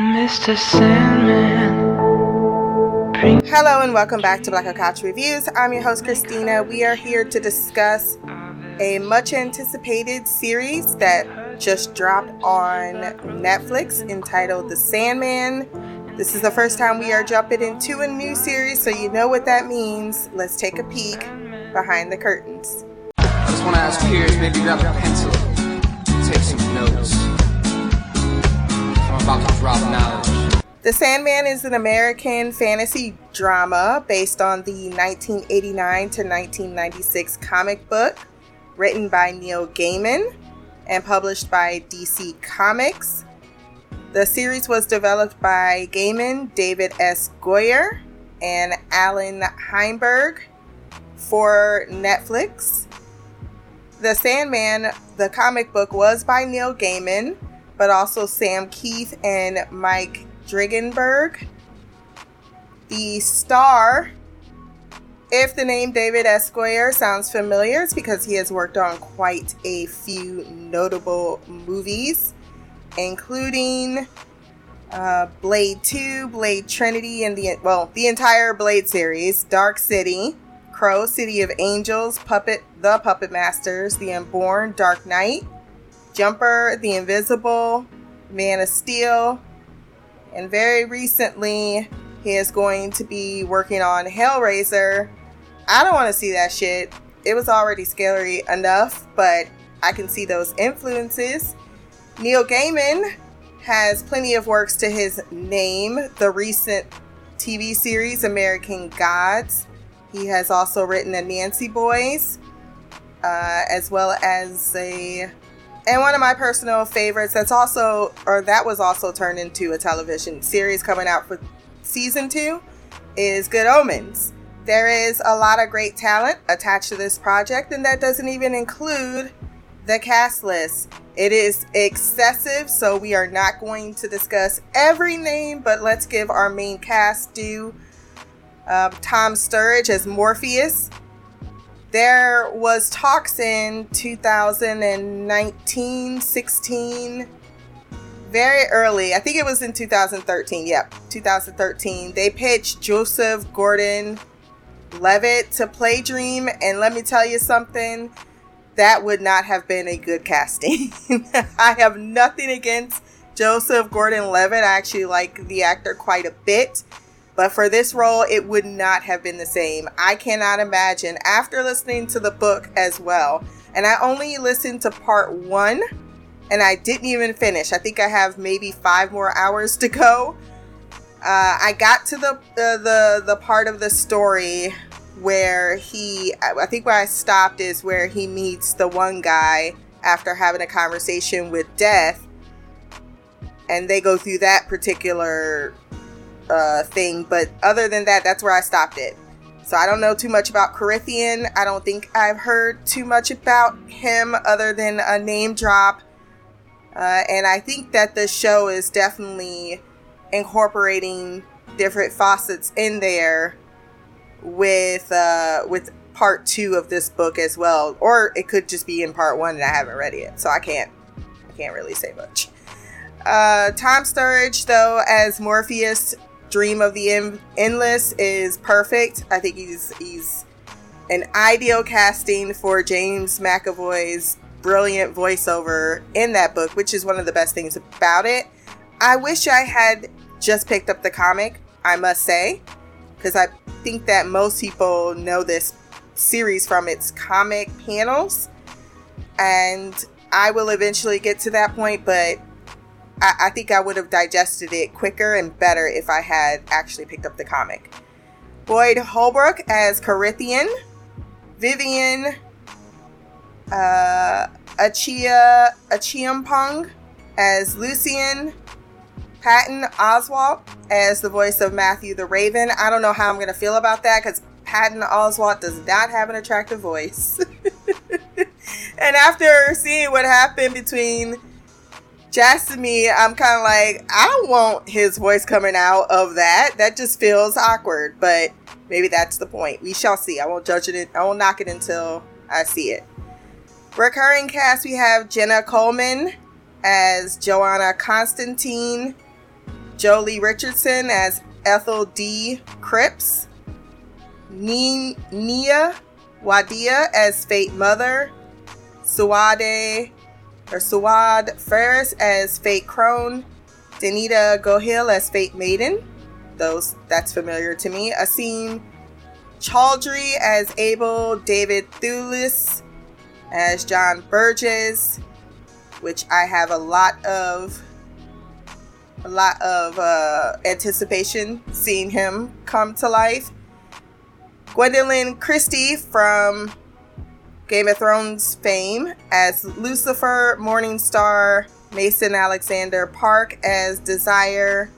Mr. Sandman. Bring Hello and welcome back to Black Couch Reviews. I'm your host Christina. We are here to discuss a much anticipated series that just dropped on Netflix entitled The Sandman. This is the first time we are jumping into a new series, so you know what that means. Let's take a peek behind the curtains. I just want to ask peers, maybe grab a pencil, about to drop knowledge. The Sandman is an American fantasy drama based on the 1989 to 1996 comic book written by Neil Gaiman and published by DC Comics. The series was developed by Gaiman, David S. Goyer, and Alan Heinberg for Netflix. The Sandman, the comic book, was by Neil Gaiman, but also Sam Kieth and Mike Dringenberg. The star, if the name David S. Sounds familiar, it's because he has worked on quite a few notable movies, including uh, Blade 2, Blade Trinity, and the well, the entire Blade series, Dark City, Crow, City of Angels, Puppet, The Puppet Masters, The Unborn, Dark Knight, Jumper, The Invisible, Man of Steel, and very recently he is going to be working on Hellraiser. I don't want to see that shit. It was already scary enough, but I can see those influences. Neil Gaiman has plenty of works to his name. The recent TV series American Gods. He has also written Anansi Boys, uh, as well as a and one of my personal favorites that's also or that was also turned into a television series coming out for season two is Good Omens. There is a lot of great talent attached to this project, and that doesn't even include the cast list. It is excessive, so we are not going to discuss every name, but let's give our main cast due. Um, Tom Sturridge as Morpheus, there was talks in 2019 16 very early. I think it was in 2013 yep 2013 they pitched joseph gordon levitt to play dream and let me tell you something that would not have been a good casting. I have nothing against joseph gordon levitt. I actually like the actor quite a bit but for this role, it would not have been the same. I cannot imagine after listening to the book as well. And I only listened to part one and I didn't even finish. I think I have maybe five more hours to go. Uh, I got to the, the the the part of the story where he I think where I stopped is where he meets the one guy after having a conversation with death and they go through that particular uh, thing. But other than that, that's where I stopped it. So I don't know too much about Corinthian. I don't think I've heard too much about him other than a name drop. Uh, and I think that the show is definitely incorporating different facets in there with uh, with part two of this book as well, or it could just be in part one and I haven't read it, so I can't I can't really say much. Uh, Tom Sturridge, though, as Morpheus, Dream of the End- Endless is perfect. I think he's he's an ideal casting for James McAvoy's brilliant voiceover in that book, which is one of the best things about it. I wish I had just picked up the comic, I must say, because I think that most people know this series from its comic panels. And I will eventually get to that point, but I, I think I would have digested it quicker and better if I had actually picked up the comic. Boyd Holbrook as Corinthian, Vivian uh, Achia Achiampong as Lucian, Patton Oswalt as the voice of Matthew the Raven. I don't know how I'm going to feel about that because Patton Oswalt does not have an attractive voice. and after seeing what happened between To me, I'm kind of like, I don't want his voice coming out of that. That just feels awkward, but maybe that's the point. We shall see. I won't judge it. I won't knock it until I see it. Recurring cast, we have Jenna Coleman as Joanna Constantine, Joely Richardson as Ethel D. Cripps, Nia Wadia as Fate Mother, Suade or Souad Faress as Fate Crone, Dinita Gohil as Fate Maiden. Those that's familiar to me. Asim Chaudhry as Abel, David Thewlis as John Burgess, which I have a lot of a lot of uh, anticipation seeing him come to life. Gwendoline Christie from Game of Thrones fame as Lucifer, Morningstar, Mason Alexander Park as Desire,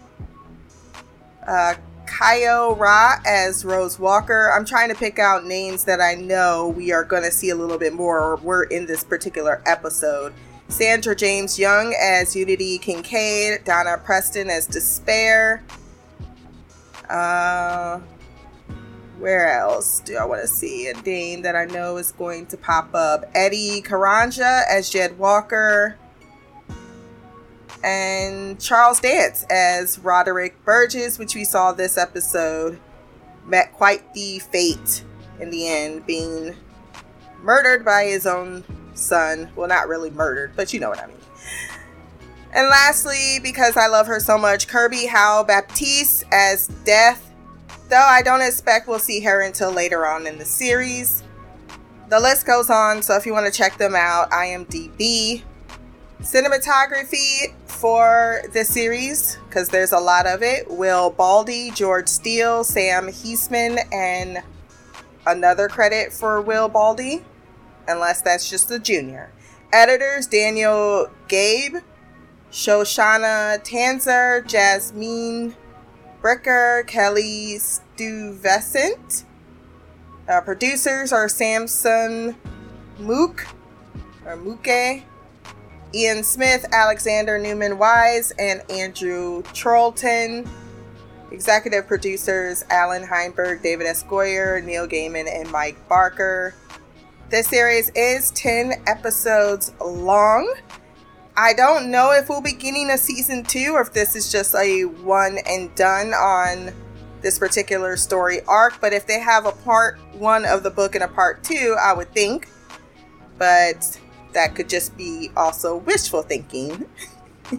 uh, Kyo Ra as Rose Walker. I'm trying to pick out names that I know we are going to see a little bit more or were in this particular episode. Sandra James Young as Unity Kincaid, Donna Preston as Despair. Uh, where else do I want to see a name that I know is going to pop up? Eddie Karanja as Jed Walker. And Charles Dance as Roderick Burgess, which we saw this episode, met quite the fate in the end, being murdered by his own son. Well, not really murdered, but you know what I mean. And lastly, because I love her so much, Kirby Howell-Baptiste as Death. Though I don't expect we'll see her until later on in the series. The list goes on, so if you want to check them out, IMDb. Cinematography for the series, because there's a lot of it Will Baldy, George Steele, Sam Heisman, and another credit for Will Baldy unless that's just the junior. Editors Daniel Gabe, Shoshana Tanzer, Jasmine Bricker, Kelly Stuyvesant. Uh, producers are Samson Mook or Mooke, Ian Smith, Alexander Newman Wise, and Andrew Charlton. Executive producers Alan Heinberg, David S. Goyer, Neil Gaiman, and Mike Barker. This series is 10 episodes long. I don't know if we'll be getting a season two or if this is just a one and done on this particular story arc. But if they have a part one of the book and a part two, I would think. But that could just be also wishful thinking.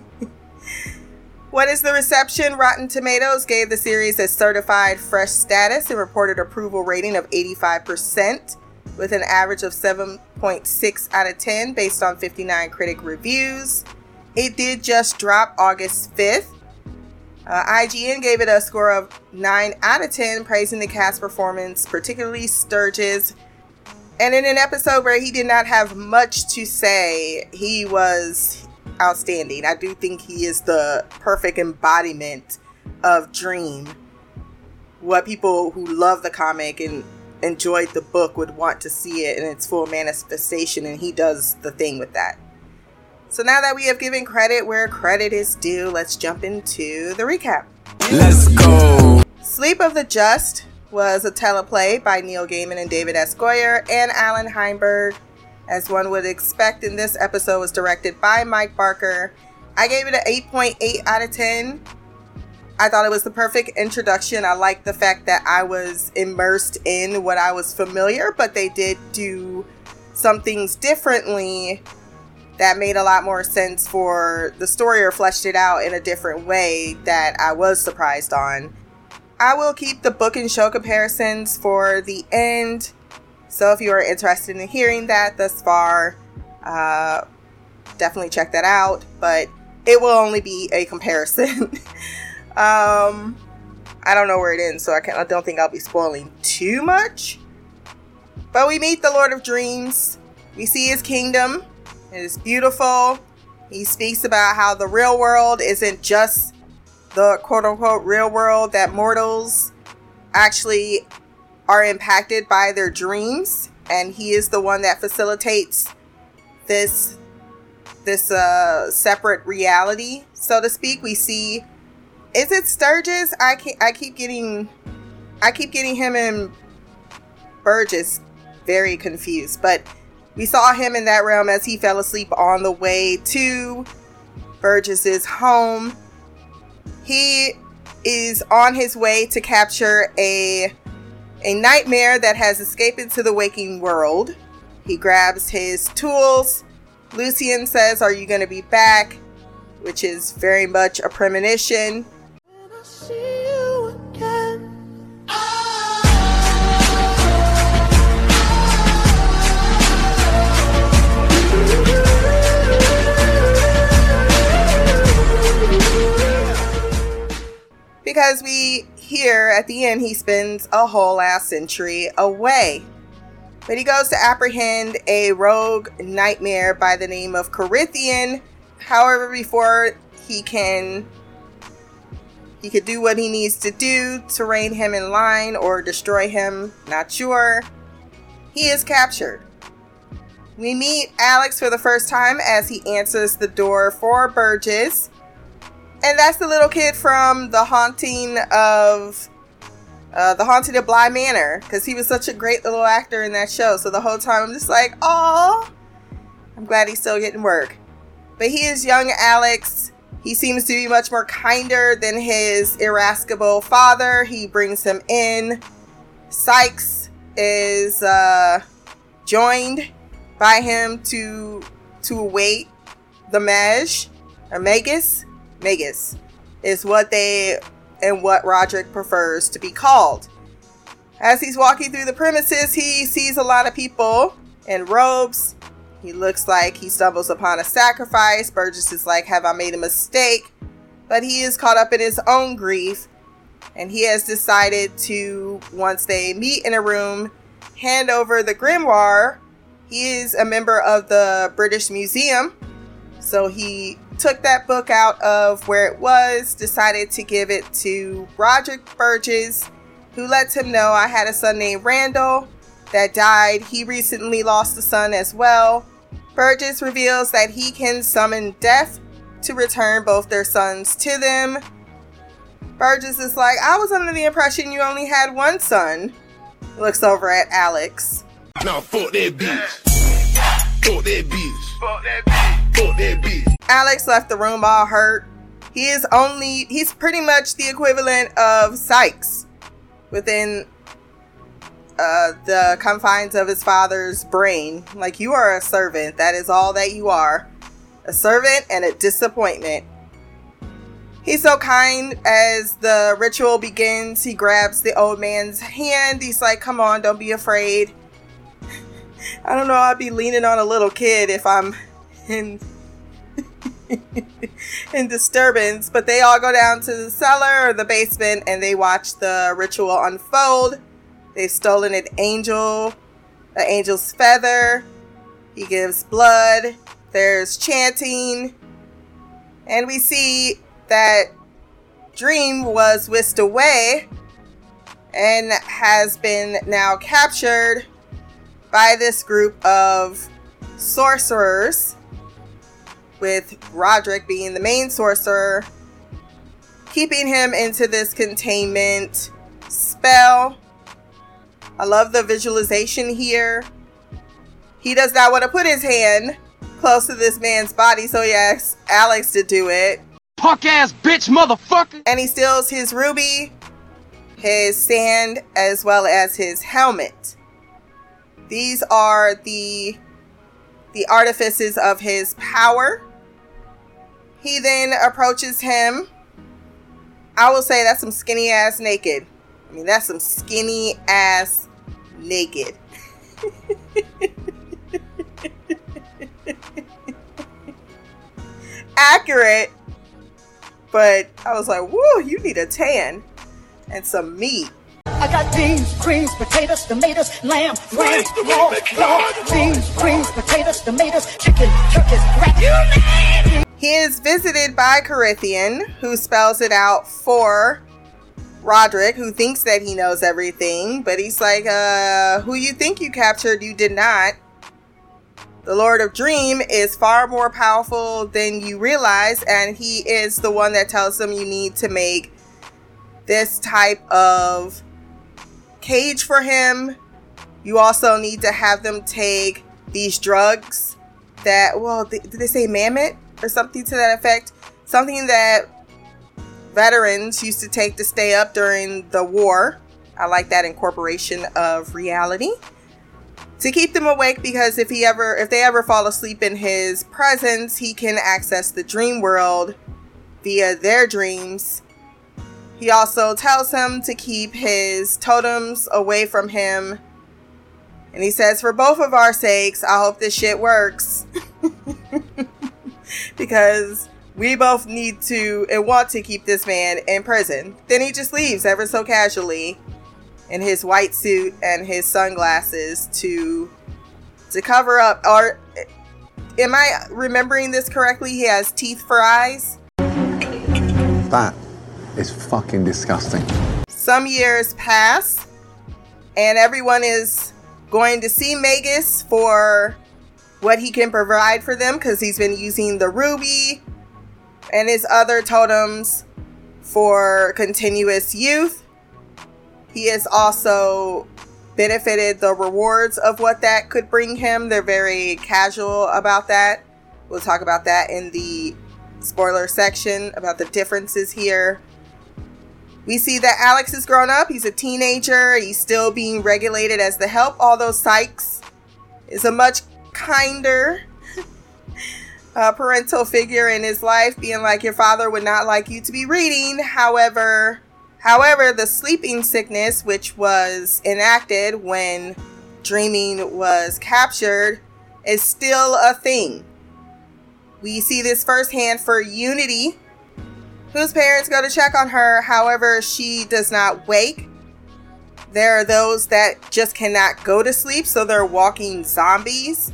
what is the reception? Rotten Tomatoes gave the series a certified fresh status and reported approval rating of 85% with an average of 7.6 out of 10 based on 59 critic reviews. It did just drop August 5th. Uh, IGN gave it a score of 9 out of 10, praising the cast performance, particularly Sturgis. And in an episode where he did not have much to say, he was outstanding. I do think he is the perfect embodiment of Dream. What people who love the comic and enjoyed the book would want to see it in its full manifestation, and he does the thing with that. So now that we have given credit where credit is due, let's jump into the recap. Let's go. Sleep of the Just was a teleplay by Neil Gaiman and David S. Goyer and Alan Heinberg. As one would expect in this episode was directed by Mike Barker. I gave it an 8.8 out of 10 I thought it was the perfect introduction. I like the fact that I was immersed in what I was familiar, but they did do some things differently that made a lot more sense for the story or fleshed it out in a different way that I was surprised on. I will keep the book and show comparisons for the end. So if you are interested in hearing that thus far, uh, definitely check that out. But it will only be a comparison. Um, I don't know where it ends, so I. I don't think I'll be spoiling too much. But we meet the Lord of Dreams. We see his kingdom. It is beautiful. He speaks about how the real world isn't just the quote unquote real world, that mortals actually are impacted by their dreams. And he is the one that facilitates this this uh separate reality, so to speak. We see is it Sturgis? I keep I keep getting I keep getting him and Burgess very confused. But we saw him in that realm as he fell asleep on the way to Burgess's home. He is on his way to capture a a nightmare that has escaped into the waking world. He grabs his tools. Lucian says, Are you going to be back? Which is very much a premonition. Because we hear at the end he spends a whole last century away. But he goes to apprehend a rogue nightmare by the name of Corinthian. However, before he can he could do what he needs to do to rein him in line or destroy him, not sure. He is captured. We meet Alex for the first time as he answers the door for Burgess. And that's the little kid from The Haunting of uh, The Haunting of Bly Manor because he was such a great little actor in that show. So the whole time I'm just like, oh, I'm glad he's still getting work. But he is young Alex. He seems to be much more kinder than his irascible father. He brings him in. Sykes is uh, joined by him to to await the Maj or Magus. Magus is what they and what Roderick prefers to be called. As he's walking through the premises, he sees a lot of people in robes. He looks like he stumbles upon a sacrifice. Burgess is like, Have I made a mistake? But he is caught up in his own grief, and he has decided to, once they meet in a room, hand over the grimoire. He is a member of the British Museum, so he took that book out of where it was, decided to give it to Roderick Burgess, who lets him know I had a son named Randall that died. He recently lost a son as well. Burgess reveals that he can summon death to return both their sons to them. Burgess is like, I was under the impression you only had one son. Looks over at Alex. Now fuck that bitch. Fuck that bitch. Fuck that bitch. Fuck that bitch. Alex left the room all hurt. He is only, he's pretty much the equivalent of Sykes within uh, the confines of his father's brain. Like, you are a servant. That is all that you are a servant and a disappointment. He's so kind as the ritual begins. He grabs the old man's hand. He's like, Come on, don't be afraid. I don't know, I'd be leaning on a little kid if I'm in in disturbance, but they all go down to the cellar or the basement and they watch the ritual unfold. They've stolen an angel, an angel's feather. He gives blood. There's chanting. And we see that Dream was whisked away and has been now captured by this group of sorcerers with Roderick being the main sorcerer, keeping him into this containment spell. I love the visualization here. He does not want to put his hand close to this man's body, so he asks Alex to do it. Punk ass bitch motherfucker! And he steals his ruby, his sand, as well as his helmet. These are the the artifices of his power. He then approaches him. I will say that's some skinny ass naked. I mean, that's some skinny ass naked. Accurate, but I was like, whoa, you need a tan and some meat. I got beans, greens, potatoes, tomatoes, lamb, ram, raw, raw, beans, greens, potatoes, tomatoes, chicken, turkeys, rat, you name. He is visited by Corinthian, who spells it out for Roderick, who thinks that he knows everything, but he's like, uh, who you think you captured, you did not. The Lord of Dream is far more powerful than you realize, and he is the one that tells them you need to make this type of cage for him. You also need to have them take these drugs that, well, did they say mammoth or something to that effect? Something that veterans used to take to stay up during the war. I like that incorporation of reality. To keep them awake because if he ever if they ever fall asleep in his presence, he can access the dream world via their dreams. He also tells him to keep his totems away from him. And he says, For both of our sakes, I hope this shit works. because we both need to and want to keep this man in prison. Then he just leaves ever so casually in his white suit and his sunglasses to to cover up or am I remembering this correctly? He has teeth for eyes. That is fucking disgusting. Some years pass and everyone is going to see Magus for what he can provide for them because he's been using the ruby and his other totems for continuous youth. He has also benefited the rewards of what that could bring him. They're very casual about that. We'll talk about that in the spoiler section about the differences here. We see that Alex is grown up. He's a teenager. He's still being regulated as the help, although Sykes is a much kinder uh, parental figure in his life, being like your father would not like you to be reading. However, however, the sleeping sickness, which was enacted when dreaming was captured, is still a thing. We see this firsthand for Unity, whose parents go to check on her. However, she does not wake. There are those that just cannot go to sleep, so they're walking zombies.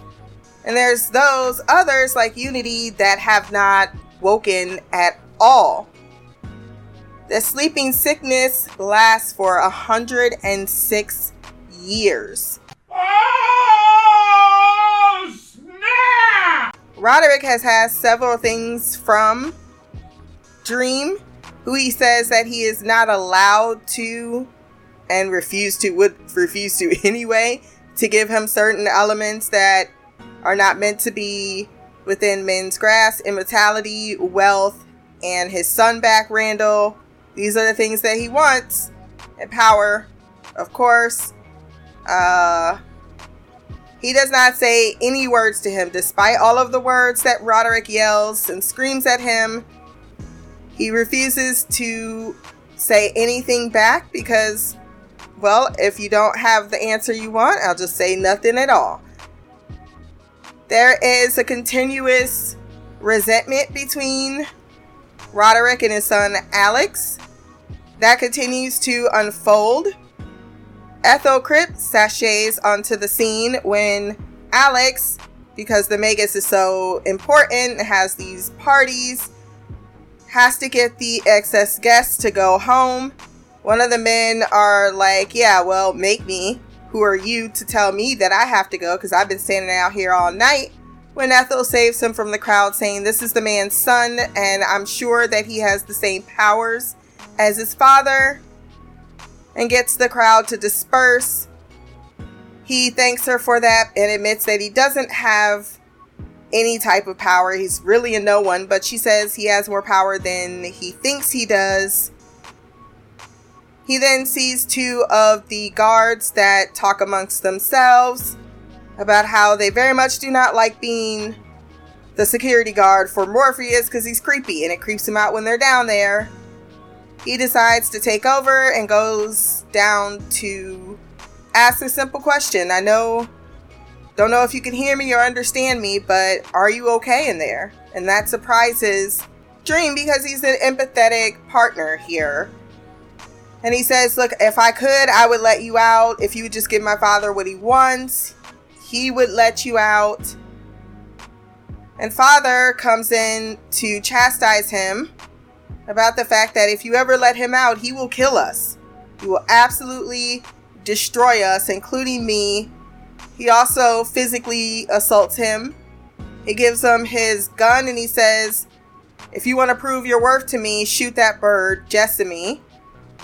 And there's those others like Unity that have not woken at all. The sleeping sickness lasts for 106 years. Oh, snap! Roderick has had several things from Dream, who he says that he is not allowed to and refuse to would refuse to anyway to give him certain elements that are not meant to be within men's grasp immortality, wealth, and his son back, Randall. These are the things that he wants. And power, of course. Uh, he does not say any words to him, despite all of the words that Roderick yells and screams at him. He refuses to say anything back because, well, if you don't have the answer you want, I'll just say nothing at all. There is a continuous resentment between Roderick and his son Alex that continues to unfold. Ethel Cripps sashays onto the scene when Alex, because the Magus is so important, has these parties has to get the excess guests to go home. One of the men are like, Yeah, well, make me. Who are you to tell me that I have to go? Because I've been standing out here all night. When Ethel saves him from the crowd, saying, This is the man's son, and I'm sure that he has the same powers as his father, and gets the crowd to disperse. He thanks her for that and admits that he doesn't have any type of power. He's really a no one, but she says he has more power than he thinks he does. He then sees two of the guards that talk amongst themselves about how they very much do not like being the security guard for Morpheus because he's creepy and it creeps him out when they're down there. He decides to take over and goes down to ask a simple question. I know don't know if you can hear me or understand me, but are you okay in there? And that surprises Dream because he's an empathetic partner here. And he says, Look, if I could, I would let you out. If you would just give my father what he wants, he would let you out. And father comes in to chastise him about the fact that if you ever let him out, he will kill us. He will absolutely destroy us, including me, he also physically assaults him. He gives him his gun and he says, If you want to prove your worth to me, shoot that bird, Jessamy.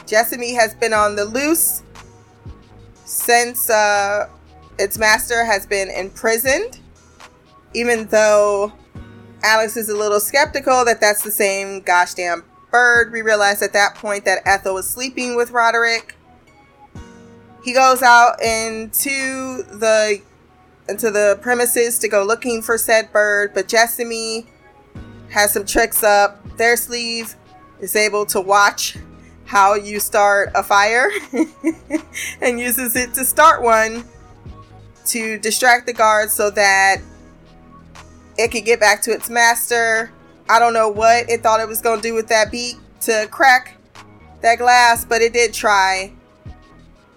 Jessamy has been on the loose since uh, its master has been imprisoned, even though Alex is a little skeptical that that's the same gosh damn bird. We realize at that point that Ethel was sleeping with Roderick. He goes out into the into the premises to go looking for said bird, but Jessamy has some tricks up. Their sleeve is able to watch how you start a fire and uses it to start one to distract the guards so that it could get back to its master. I don't know what it thought it was going to do with that beak to crack that glass, but it did try.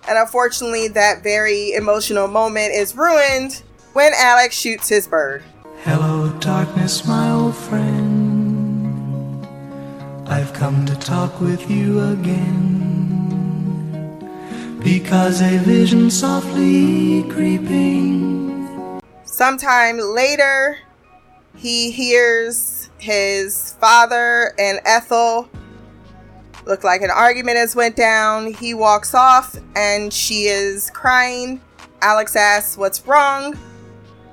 And unfortunately, that very emotional moment is ruined when Alex shoots his bird. Hello, darkness, my old friend. I've come to talk with you again. Because a vision softly creeping. Sometime later, he hears his father and Ethel look like an argument has went down. He walks off and she is crying. Alex asks what's wrong.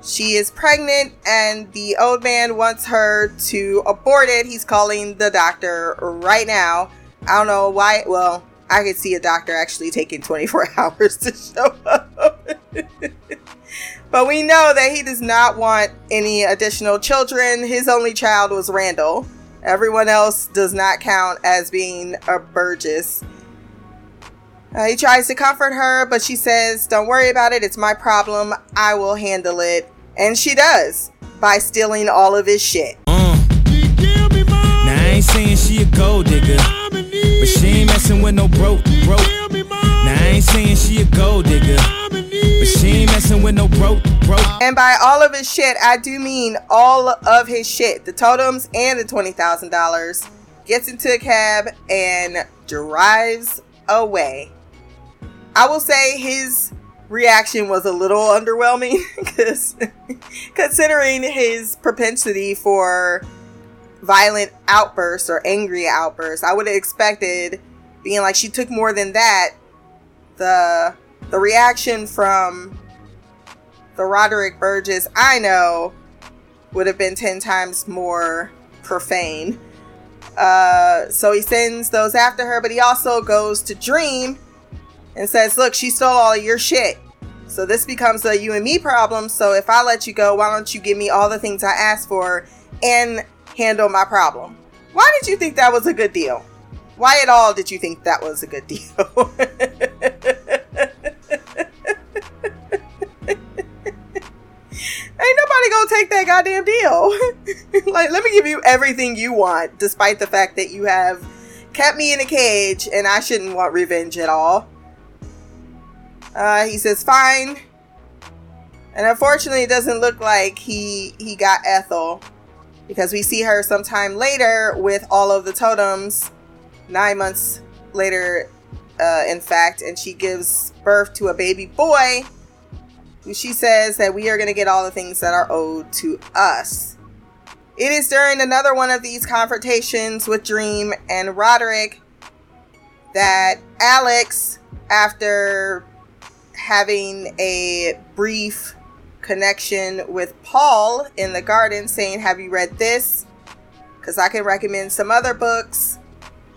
She is pregnant and the old man wants her to abort it. He's calling the doctor right now. I don't know why. Well, I could see a doctor actually taking 24 hours to show up. but we know that he does not want any additional children. His only child was Randall. Everyone else does not count as being a Burgess. Uh, he tries to comfort her, but she says, Don't worry about it. It's my problem. I will handle it. And she does by stealing all of his shit. Uh. I ain't saying she a gold digger, but she ain't messing with no broke, broke. Now I ain't saying she a gold digger, she ain't messing with no broke, broke. And by all of his shit, I do mean all of his shit. The totems and the $20,000. Gets into a cab and drives away. I will say his reaction was a little underwhelming because considering his propensity for violent outbursts or angry outbursts, I would have expected being like she took more than that. The the reaction from the Roderick Burgess I know would have been 10 times more profane. Uh, so he sends those after her, but he also goes to Dream and says, Look, she stole all of your shit. So this becomes a you and me problem. So if I let you go, why don't you give me all the things I asked for and handle my problem? Why did you think that was a good deal? Why at all did you think that was a good deal? Nobody gonna take that goddamn deal. like, let me give you everything you want, despite the fact that you have kept me in a cage and I shouldn't want revenge at all. Uh, he says, fine. And unfortunately, it doesn't look like he he got Ethel because we see her sometime later with all of the totems, nine months later, uh, in fact, and she gives birth to a baby boy she says that we are going to get all the things that are owed to us. It is during another one of these confrontations with Dream and Roderick that Alex, after having a brief connection with Paul in the garden saying, Have you read this? Because I can recommend some other books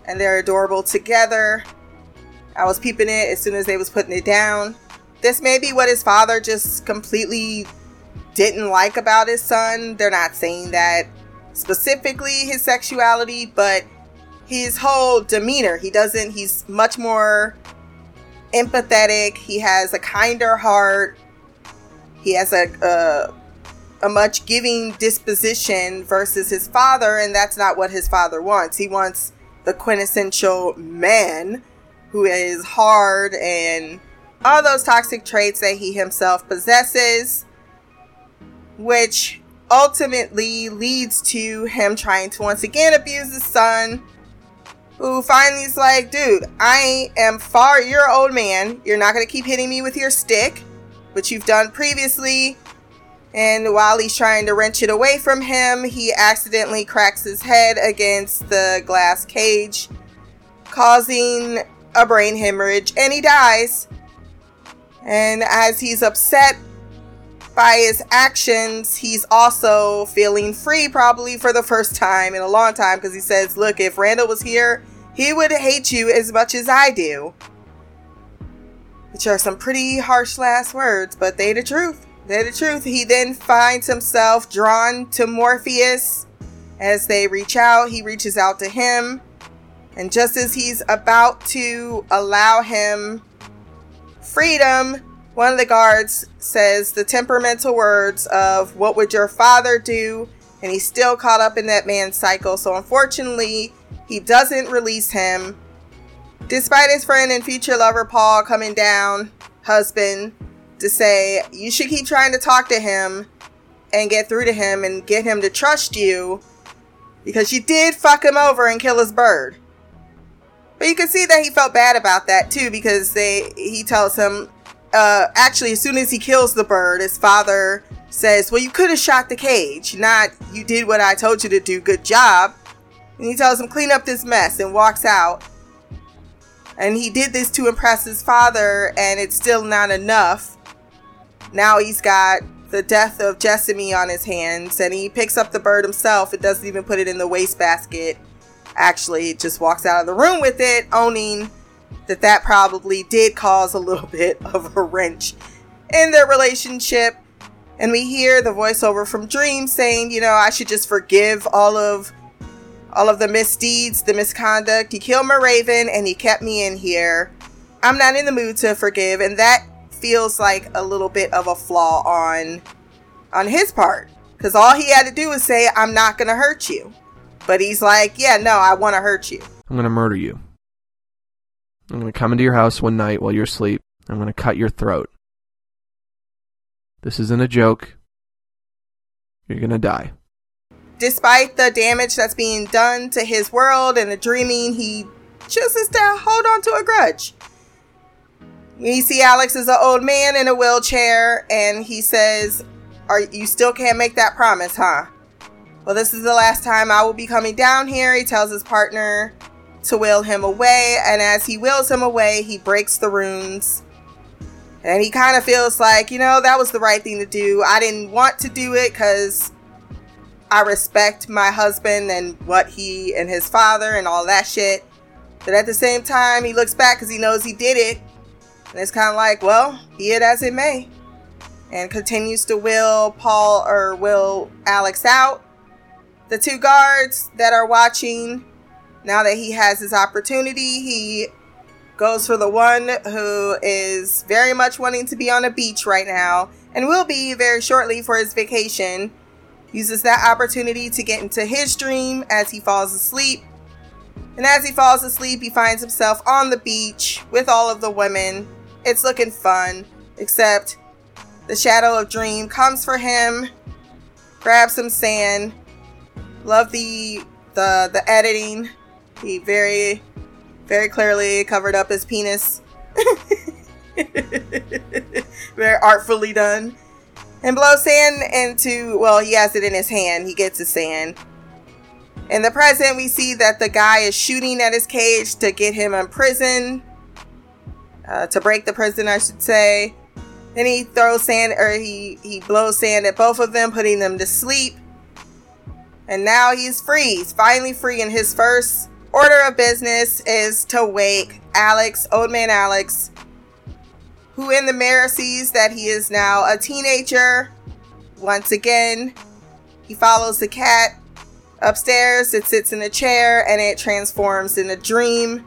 and they're adorable together. I was peeping it as soon as they was putting it down. This may be what his father just completely didn't like about his son. They're not saying that specifically his sexuality, but his whole demeanor. He doesn't, he's much more empathetic. He has a kinder heart. He has a, a a much giving disposition versus his father, and that's not what his father wants. He wants the quintessential man who is hard and all those toxic traits that he himself possesses, which ultimately leads to him trying to once again abuse his son who finally is like, dude, I am far, you're an old man. You're not going to keep hitting me with your stick, which you've done previously. And while he's trying to wrench it away from him, he accidentally cracks his head against the glass cage, causing a brain hemorrhage, and he dies. And as he's upset by his actions, he's also feeling free, probably for the first time in a long time, because he says, Look, if Randall was here, he would hate you as much as I do. Which are some pretty harsh last words, but they the truth. They're the truth. He then finds himself drawn to Morpheus. As they reach out, he reaches out to him. And just as he's about to allow him freedom, one of the guards says the temperamental words of, What would your father do? And he's still caught up in that man's cycle. So unfortunately, he doesn't release him. Despite his friend and future lover Paul coming down, husband, to say, You should keep trying to talk to him and get through to him and get him to trust you because you did fuck him over and kill his bird. But you can see that he felt bad about that too because they he tells him uh actually as soon as he kills the bird his father says, "Well, you could have shot the cage, not you did what I told you to do. Good job." And he tells him, "Clean up this mess," and walks out. And he did this to impress his father, and it's still not enough. Now he's got the death of Jessamy on his hands, and he picks up the bird himself. It doesn't even put it in the wastebasket. Actually, just walks out of the room with it, owning that that probably did cause a little bit of a wrench in their relationship. And we hear the voiceover from Dream saying, you know, I should just forgive all of all of the misdeeds, the misconduct. He killed my raven and he kept me in here. I'm not in the mood to forgive, and that feels like a little bit of a flaw on on his part. Cause all he had to do was say, I'm not gonna hurt you. But he's like, Yeah, no, I wanna hurt you. I'm going to murder you. I'm going to come into your house one night while you're asleep. I'm going to cut your throat. This isn't a joke. You're going to die. Despite the damage that's being done to his world and the dreaming, he chooses to hold on to a grudge. We see Alex as an old man in a wheelchair, and he says, "Are you still can't make that promise, huh?" Well, this is the last time I will be coming down here. He tells his partner to will him away, and as he wills him away, he breaks the runes. And he kind of feels like, you know, that was the right thing to do. I didn't want to do it because I respect my husband and what he and his father and all that shit. But at the same time, he looks back because he knows he did it. And it's kind of like, well, be it as it may. And continues to will Paul or will Alex out. The two guards that are watching, now that he has his opportunity, he goes for the one who is very much wanting to be on a beach right now and will be very shortly for his vacation. Uses that opportunity to get into his dream as he falls asleep. And as he falls asleep, he finds himself on the beach with all of the women. It's looking fun, except the shadow of dream comes for him, grabs some sand. Love the the the editing. He very very clearly covered up his penis. very artfully done. And blows sand into well, he has it in his hand. He gets his sand. In the present, we see that the guy is shooting at his cage to get him imprisoned. Uh, to break the prison, I should say. Then he throws sand, or he, he blows sand at both of them, putting them to sleep. And now he's free. He's finally free. And his first order of business is to wake Alex, old man Alex, who in the mirror sees that he is now a teenager. Once again, he follows the cat upstairs. It sits in a chair and it transforms in a dream.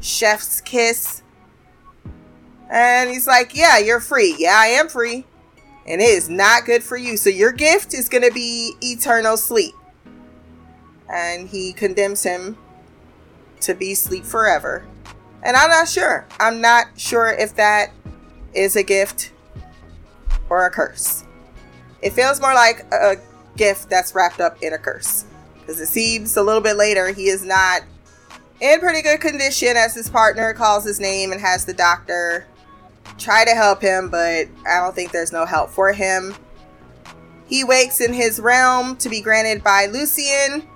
Chef's kiss. And he's like, Yeah, you're free. Yeah, I am free. And it is not good for you. So your gift is going to be eternal sleep. And he condemns him to be sleep forever. And I'm not sure. I'm not sure if that is a gift or a curse. It feels more like a gift that's wrapped up in a curse. Because it seems a little bit later he is not in pretty good condition as his partner calls his name and has the doctor try to help him, but I don't think there's no help for him. He wakes in his realm to be granted by Lucien,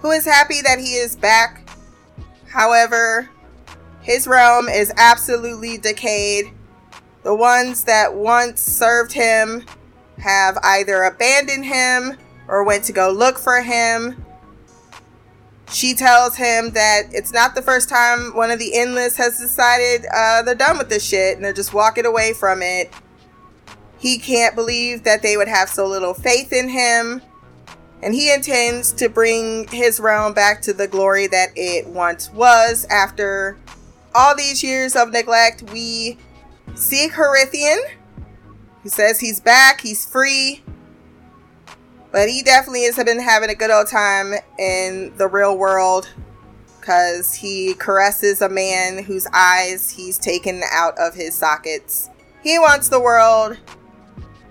who is happy that he is back. However, his realm is absolutely decayed. The ones that once served him have either abandoned him or went to go look for him. She tells him that it's not the first time one of the endless has decided uh, they're done with this shit and they're just walking away from it. He can't believe that they would have so little faith in him. And he intends to bring his realm back to the glory that it once was. After all these years of neglect, we see Corinthian. He says he's back, he's free. But he definitely has been having a good old time in the real world because he caresses a man whose eyes he's taken out of his sockets. He wants the world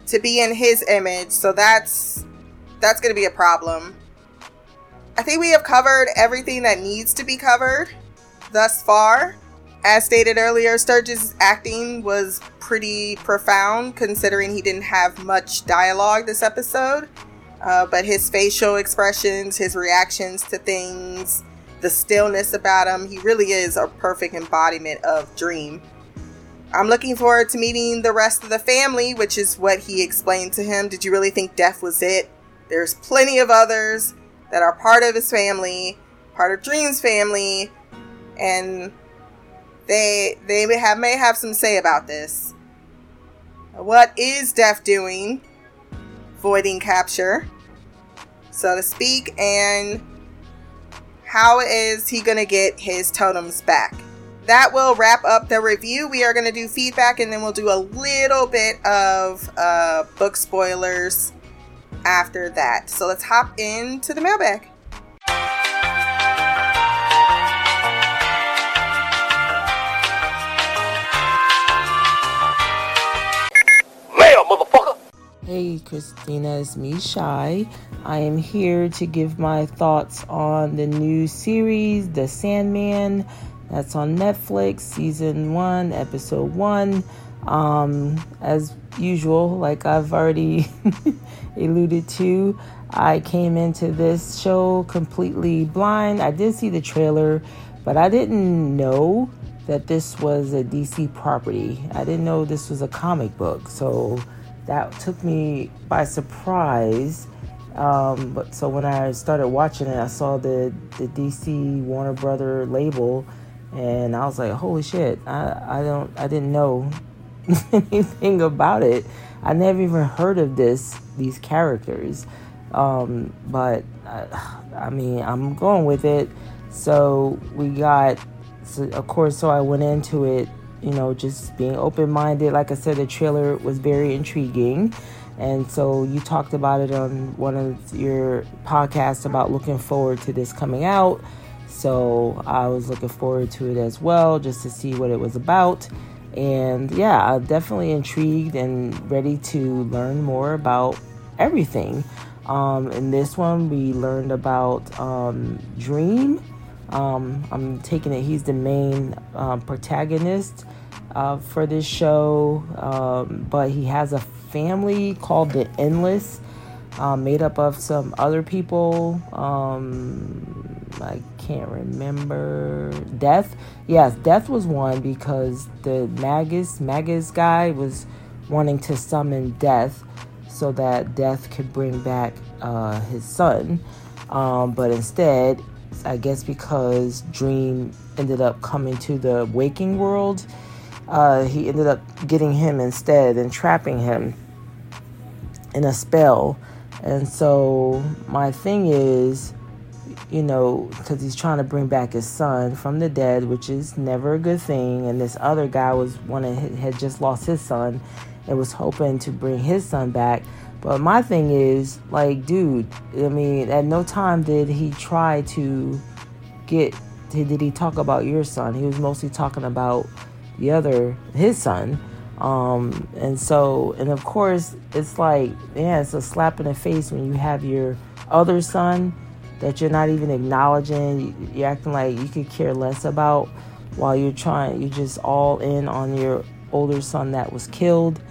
to be in his image, so that's that's going to be a problem. I think we have covered everything that needs to be covered thus far. As stated earlier, Sturridge's acting was pretty profound considering he didn't have much dialogue this episode. Uh, but his facial expressions, his reactions to things, the stillness about him, he really is a perfect embodiment of Dream. I'm looking forward to meeting the rest of the family, which is what he explained to him. Did you really think death was it? There's plenty of others that are part of his family, part of Dream's family, and they they may have may have some say about this. What is Death doing? Voiding capture, so to speak, and how is he gonna get his totems back? That will wrap up the review. We are gonna do feedback and then we'll do a little bit of uh, book spoilers after that. So let's hop into the mailbag. Mail, motherfucker! Hey Christina, it's me, Shy. I am here to give my thoughts on the new series, The Sandman, that's on Netflix, season one, episode one. Um, as usual, like I've already alluded to, I came into this show completely blind. I did see the trailer, but I didn't know that this was a DC property. I didn't know this was a comic book. So that took me by surprise. Um, but so when I started watching it, I saw the, the DC Warner Brother label and I was like, holy shit, I, I don't I didn't know anything about it. I never even heard of this these characters. Um, but uh, I mean, I'm going with it. So we got, so of course, so I went into it, you know, just being open minded. Like I said, the trailer was very intriguing. And so you talked about it on one of your podcasts about looking forward to this coming out. So I was looking forward to it as well, just to see what it was about. And yeah, I'm definitely intrigued and ready to learn more about everything. Um, in this one, we learned about um, Dream. Um, I'm taking it he's the main um, protagonist uh, for this show, um, but he has a family called the Endless, uh, made up of some other people. Um, I can't remember. Death, yes, Death was one because the Magus Magus guy was wanting to summon Death so that Death could bring back uh, his son. Um, but instead, I guess because Dream ended up coming to the waking world, uh, he ended up getting him instead and trapping him in a spell. And so my thing is, you know, because he's trying to bring back his son from the dead, which is never a good thing. And this other guy was one that had just lost his son and was hoping to bring his son back. But my thing is, like, dude, I mean, at no time did he try to get, did he talk about your son? He was mostly talking about the other, his son. Um, and so, and of course, it's like, yeah, it's a slap in the face when you have your other son that you're not even acknowledging. You're acting like you could care less about while you're trying, you're just all in on your older son that was killed.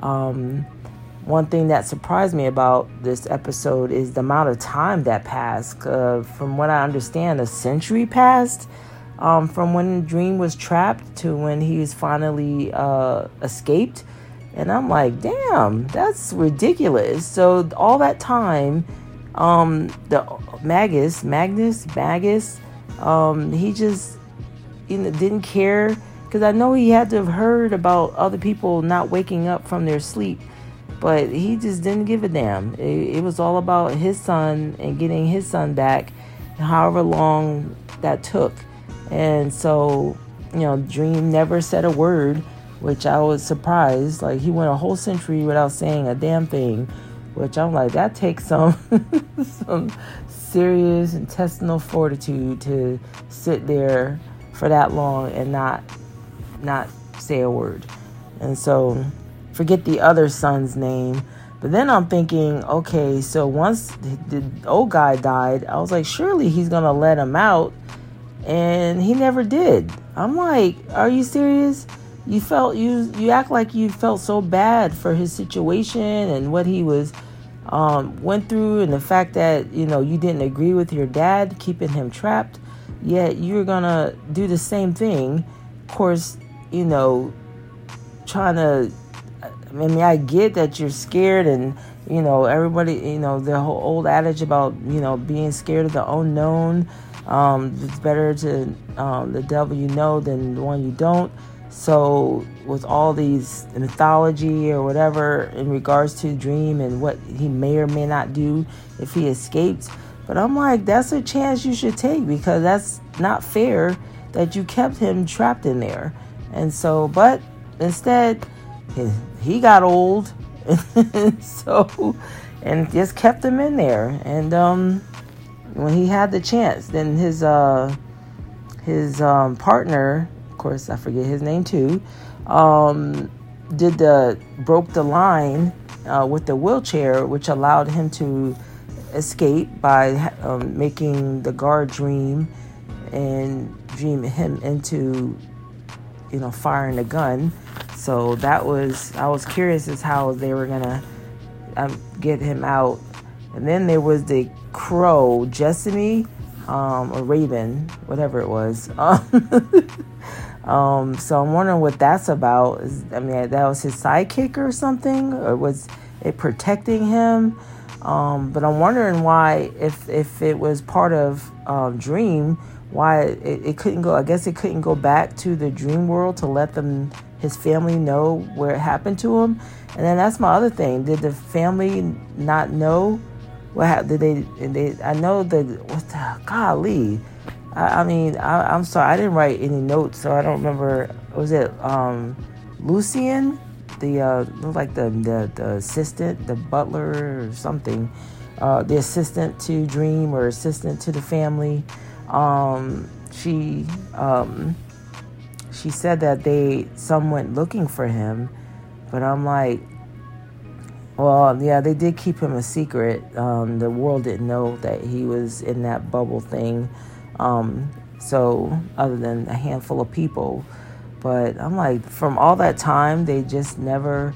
Um, one thing that surprised me about this episode is the amount of time that passed. Uh, from what I understand, a century passed um, from when Dream was trapped to when he was finally uh, escaped. And I'm like, damn, that's ridiculous. So all that time, um, the Magus, Magnus, Magus, um, he just you know, didn't care because I know he had to have heard about other people not waking up from their sleep, but he just didn't give a damn. It, it was all about his son and getting his son back, however long that took. And so, you know, Dream never said a word, which I was surprised. Like he went a whole century without saying a damn thing, which I'm like, that takes some some serious intestinal fortitude to sit there for that long and not not say a word. And so forget the other son's name. But then I'm thinking, okay, so once the old guy died, I was like, surely he's gonna let him out, and he never did. I'm like, are you serious? You felt you you act like you felt so bad for his situation and what he was um, went through, and the fact that you know you didn't agree with your dad keeping him trapped, yet you're gonna do the same thing. Of course, you know, trying to. I mean, I get that you're scared, and you know, everybody, you know, the whole old adage about you know being scared of the unknown. Um, it's better to um, the devil you know than the one you don't. So, with all these mythology or whatever in regards to Dream and what he may or may not do if he escapes, but I'm like, that's a chance you should take because that's not fair that you kept him trapped in there. And so, but instead, he got old, so and just kept him in there. And um, when he had the chance, then his uh, his um, partner, course, I forget his name too, um, did the broke the line uh, with the wheelchair, which allowed him to escape by um, making the guard dream and dream him into you know, firing a gun. So that was, I was curious as how they were gonna um, get him out. And then there was the crow, Jessamy, um, or Raven, whatever it was. um, so I'm wondering what that's about. I mean, that was his sidekick or something, or was it protecting him? Um, but I'm wondering why, if if it was part of um, Dream, why it, it couldn't go. I guess it couldn't go back to the dream world to let them his family know where it happened to him. And then that's my other thing. Did the family not know what happened? Did they? They I know the what the golly. I, I mean, I, am sorry, I didn't write any notes, so I don't remember. Was it um, Lucienne, the uh, like the, the the assistant, the butler, or something? Uh, the assistant to Dream or assistant to the family. Um, she um, she said that they some went looking for him, but I'm like, well, yeah, they did keep him a secret. Um, the world didn't know that he was in that bubble thing. Um, so other than a handful of people, but I'm like, from all that time, they just never.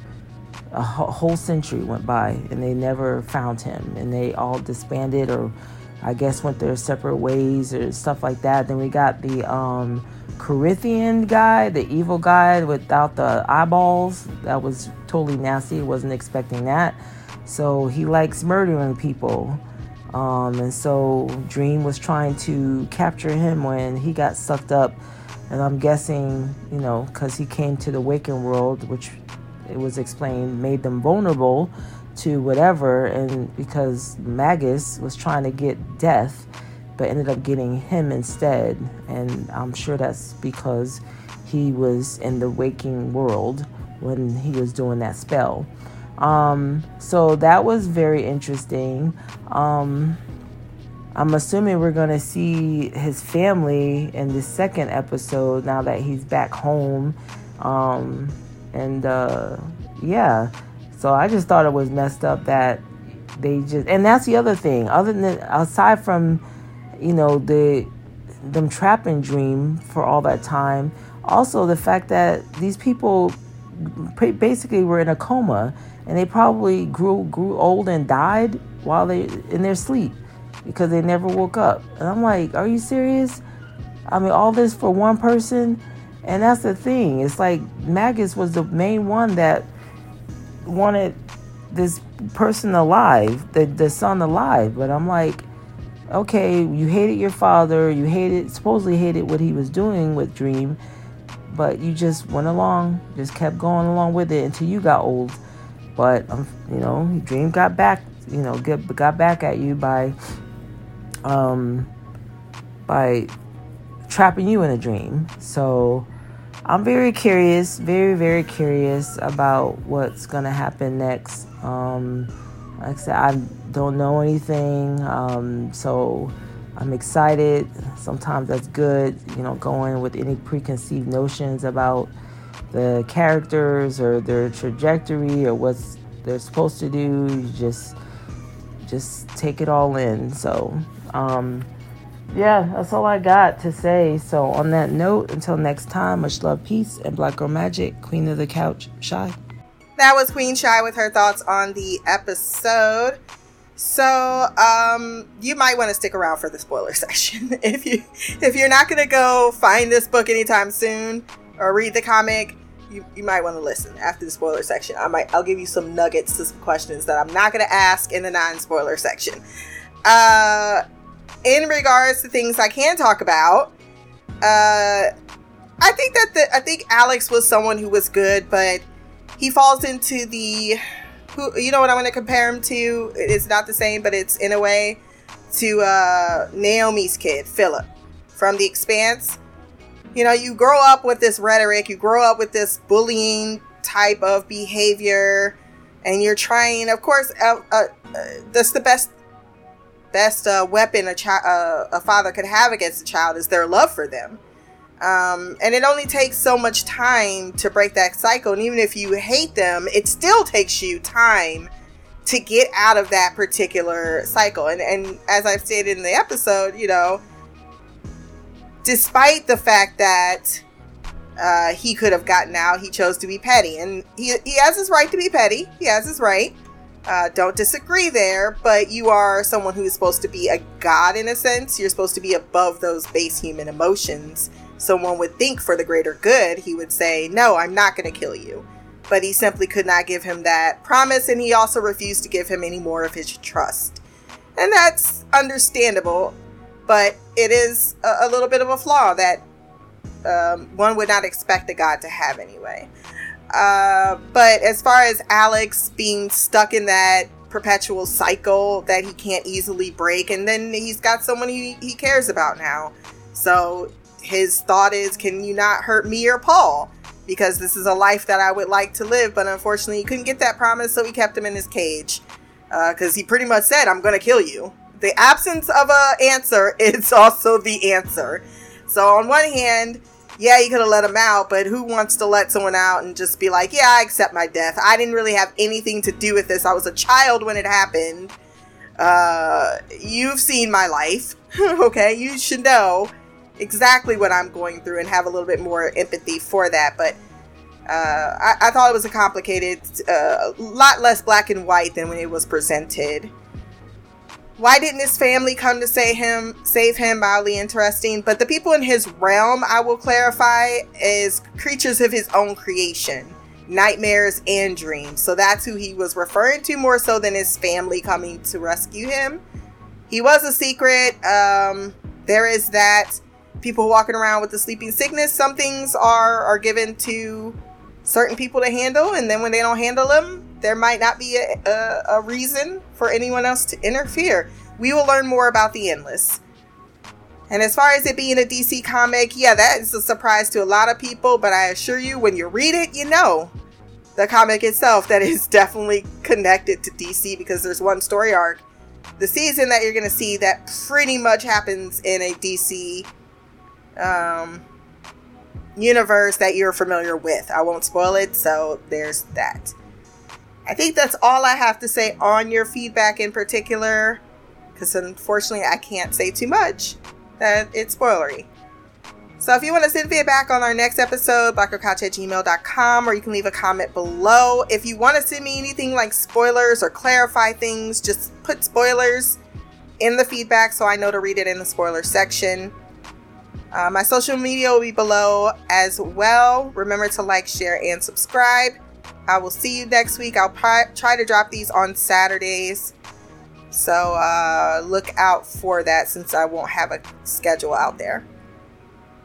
A whole century went by and they never found him, and they all disbanded or I guess went their separate ways or stuff like that. Then we got the um, Corinthian guy, the evil guy without the eyeballs. That was totally nasty. Wasn't expecting that. So he likes murdering people. Um, and so Dream was trying to capture him when he got sucked up. And I'm guessing, you know, because he came to the waking world, which it was explained made them vulnerable to whatever, and because Magus was trying to get death, but ended up getting him instead. And I'm sure that's because he was in the waking world when he was doing that spell. Um, so that was very interesting. Um, I'm assuming we're going to see his family in the second episode now that he's back home. Um, and uh, yeah, so I just thought it was messed up that they just and that's the other thing. Other than aside from, you know, the them trapping dream for all that time, also the fact that these people basically were in a coma and they probably grew grew old and died while they in their sleep because they never woke up. And I'm like, are you serious? I mean, all this for one person, and that's the thing. It's like Magus was the main one that wanted this person alive, the the son alive. But I'm like, okay, you hated your father, you hated supposedly hated what he was doing with Dream, but you just went along, just kept going along with it until you got old. But um, you know, Dream got back, you know, get, got back at you by um by trapping you in a dream. So I'm very curious, very, very curious about what's to happen next. Um, like I said, I don't know anything. Um, so I'm excited. Sometimes that's good, you know, going with any preconceived notions about the characters or their trajectory or what's they're supposed to do. You just just take it all in. So, um, yeah, that's all I got to say. So, on that note, until next time, much love, peace, and Black Girl Magic, Queen of the Couch, Shy. That was Queen Shy with her thoughts on the episode. So, um, you might want to stick around for the spoiler section if you if you're not gonna go find this book anytime soon or read the comic. You, you might want to listen after the spoiler section. I might I'll give you some nuggets to some questions that I'm not gonna ask in the non-spoiler section. Uh, in regards to things I can talk about, uh, I think that the I think Alex was someone who was good, but he falls into the who you know what I'm going to compare him to. It's not the same, but it's in a way to uh, Naomi's kid Philip from The Expanse. You know, you grow up with this rhetoric, you grow up with this bullying type of behavior, and you're trying. Of course, uh, uh, that's the best best uh, weapon a, child, uh, a father could have against a child is their love for them. Um, and it only takes so much time to break that cycle. And even if you hate them, it still takes you time to get out of that particular cycle. And, and as I've stated in the episode, you know, despite the fact that uh, he could have gotten out, he chose to be petty. And he, he has his right to be petty, he has his right. Uh, don't disagree there, but you are someone who is supposed to be a god in a sense. You're supposed to be above those base human emotions. Someone would think for the greater good, he would say, No, I'm not going to kill you. But he simply could not give him that promise, and he also refused to give him any more of his trust. And that's understandable, but it is a, a little bit of a flaw that um, one would not expect a god to have anyway. Uh, but as far as Alex being stuck in that perpetual cycle that he can't easily break, and then he's got someone he, he cares about now. So his thought is, can you not hurt me or Paul? Because this is a life that I would like to live, but unfortunately, he couldn't get that promise, so he kept him in his cage. Because uh, he pretty much said, I'm going to kill you. The absence of a answer is also the answer. So, on one hand, yeah, you could have let him out, but who wants to let someone out and just be like, yeah, I accept my death. I didn't really have anything to do with this. I was a child when it happened. Uh, you've seen my life. okay, you should know exactly what I'm going through and have a little bit more empathy for that. But uh, I, I, thought it was a complicated, a uh, lot less black and white than when it was presented. Why didn't his family come to save him? Save him, mildly interesting. But the people in his realm, I will clarify, is creatures of his own creation, nightmares and dreams. So that's who he was referring to more so than his family coming to rescue him. He was a secret. Um, there is that. People walking around with the sleeping sickness. Some things are are given to certain people to handle, and then when they don't handle them, there might not be a, a, a reason for anyone else to interfere. We will learn more about the Endless. And as far as it being a DC comic, yeah, that is a surprise to a lot of people, but I assure you, when you read it, you know the comic itself that is definitely connected to DC because there's one story arc the season that you're going to see that pretty much happens in a DC um, universe that you're familiar with. I won't spoil it, so there's that. I think that's all I have to say on your feedback in particular, because unfortunately I can't say too much that it's spoilery. So if you want to send feedback on our next episode, blackgirlcouch at gmail.com, or you can leave a comment below. If you want to send me anything like spoilers or clarify things, just put spoilers in the feedback so I know to read it in the spoiler section. Uh, my social media will be below as well. Remember to like, share, and subscribe. I will see you next week. I'll pri- try to drop these on Saturdays. So uh, look out for that since I won't have a schedule out there.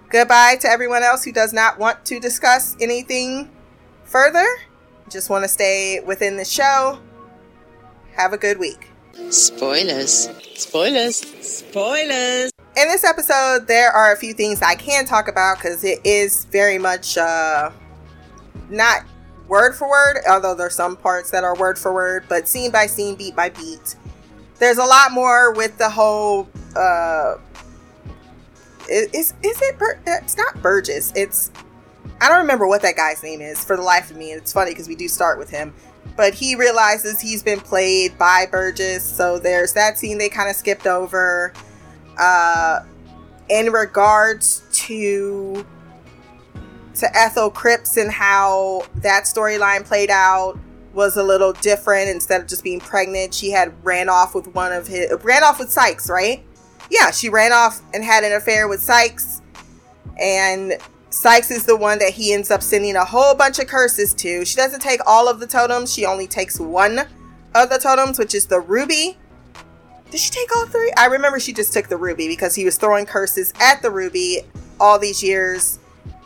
Goodbye to everyone else who does not want to discuss anything further. Just want to stay within the show. Have a good week. Spoilers. Spoilers. Spoilers. In this episode, there are a few things I can talk about because it is very much uh, not word for word, although there's some parts that are word for word, but scene by scene, beat by beat. There's a lot more with the whole. Uh, is is it? It's not Burgess. It's I don't remember what that guy's name is for the life of me. It's funny because we do start with him, but he realizes he's been played by Burgess. So there's that scene they kind of skipped over. Uh, in regards to to Ethel Cripps and how that storyline played out was a little different. Instead of just being pregnant, she had ran off with one of his ran off with Sykes, right? Yeah, she ran off and had an affair with Sykes, and Sykes is the one that he ends up sending a whole bunch of curses to. She doesn't take all of the totems, she only takes one of the totems, which is the ruby. Did she take all three? I remember she just took the ruby because he was throwing curses at the ruby all these years.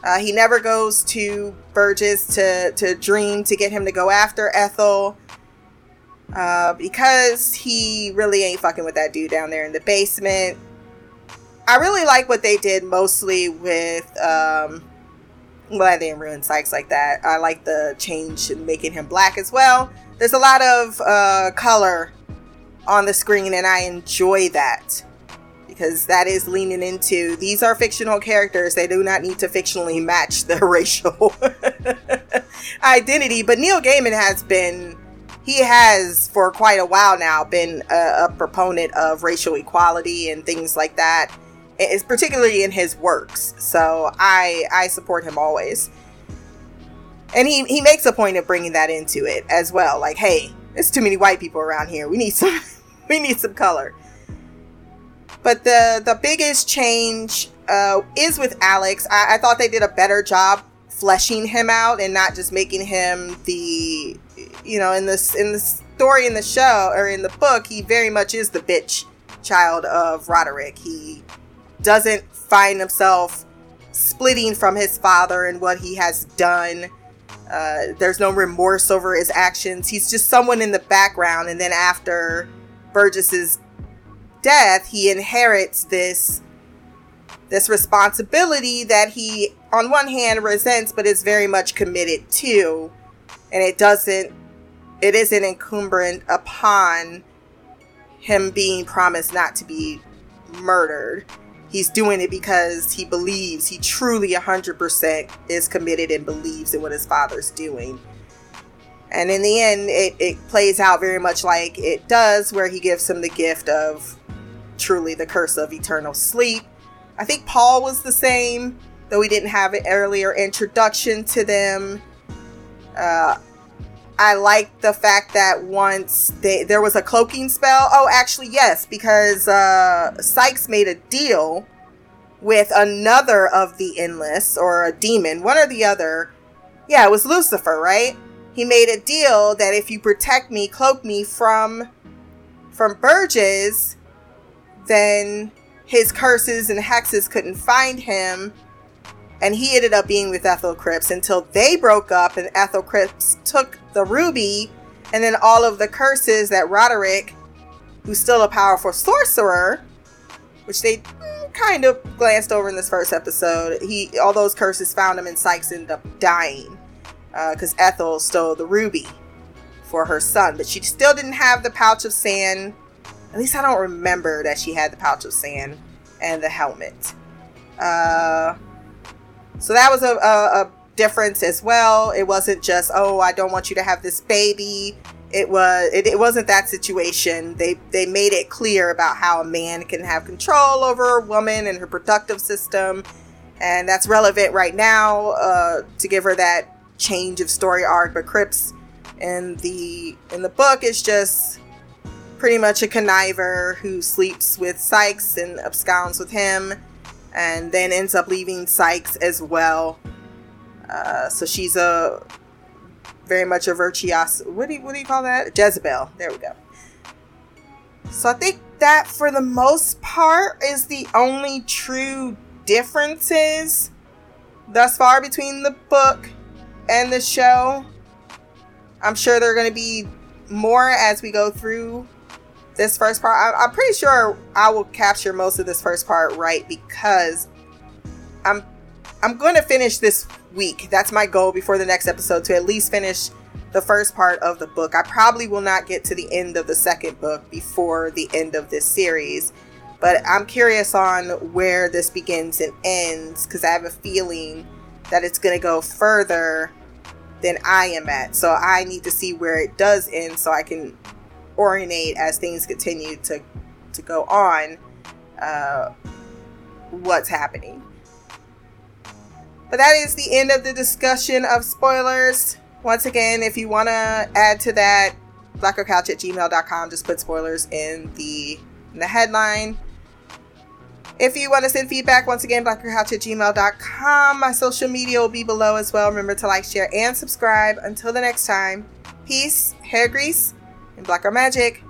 Uh, he never goes to Burgess to, to dream to get him to go after Ethel uh, because he really ain't fucking with that dude down there in the basement. I really like what they did mostly with. Um, I'm glad they didn't ruin Sykes like that. I like the change in making him black as well. There's a lot of uh, color on the screen, and I enjoy that because that is leaning into these are fictional characters. They do not need to fictionally match the racial identity. But Neil Gaiman has been, he has for quite a while now been a, a proponent of racial equality and things like that. It's particularly in his works. So I I support him always. And he, he makes a point of bringing that into it as well. Like, hey, there's too many white people around here. We need some we need some color. But the the biggest change uh, is with Alex. I, I thought they did a better job fleshing him out and not just making him the you know in this in the story in the show or in the book he very much is the bitch child of Roderick. He doesn't find himself splitting from his father and what he has done. Uh, there's no remorse over his actions. He's just someone in the background, and then after Burgess's death, he inherits this this responsibility that he on one hand resents but is very much committed to. And it doesn't it isn't incumbent upon him being promised not to be murdered. He's doing it because he believes he truly 100% is committed and believes in what his father's doing. And in the end it, it plays out very much like it does where he gives him the gift of truly the curse of eternal sleep I think Paul was the same, though we didn't have an earlier introduction to them. Uh, I like the fact that once they, there was a cloaking spell. Oh, actually, yes, because uh, Sykes made a deal with another of the endless or a demon, one or the other. Yeah, it was Lucifer, right? He made a deal that if you protect me, cloak me from from Burgess, then his curses and hexes couldn't find him. And he ended up being with Ethel Cripps until they broke up and Ethel Cripps took the ruby and then all of the curses that Roderick, who's still a powerful sorcerer, which they mm, kind of glanced over in this first episode, he all those curses found him and Sykes ended up dying because uh, Ethel stole the ruby for her son, but she still didn't have the pouch of sand at least I don't remember that she had the pouch of sand and the helmet. Uh, so that was a, a, a difference as well. It wasn't just, oh, I don't want you to have this baby. It was it, it wasn't that situation. They they made it clear about how a man can have control over a woman and her productive system, and that's relevant right now uh, to give her that change of story arc. But Cripps in the in the book is just pretty much a conniver who sleeps with Sykes and absconds with him, and then ends up leaving Sykes as well. Uh, so she's a very much a virtuoso. What do you, what do you call that? Jezebel. There we go. So I think that for the most part is the only true differences thus far between the book and the show. I'm sure there are going to be more as we go through this first part. I, am pretty sure I will capture most of this first part right because I'm I'm going to finish this week. That's my goal before the next episode to at least finish the first part of the book. I probably will not get to the end of the second book before the end of this series, but I'm curious on where this begins and ends because I have a feeling that it's going to go further than I am at. So I need to see where it does end so I can orientate as things continue to to go on uh, what's happening. But that is the end of the discussion of spoilers. Once again, if you want to add to that, blackgirlcouch at gmail.com, just put spoilers in the, in the headline. If you want to send feedback, once again, blackgirlcouch at gmail.com. My social media will be below as well. Remember to like, share, and subscribe. Until the next time, peace, hair grease, and black girl magic.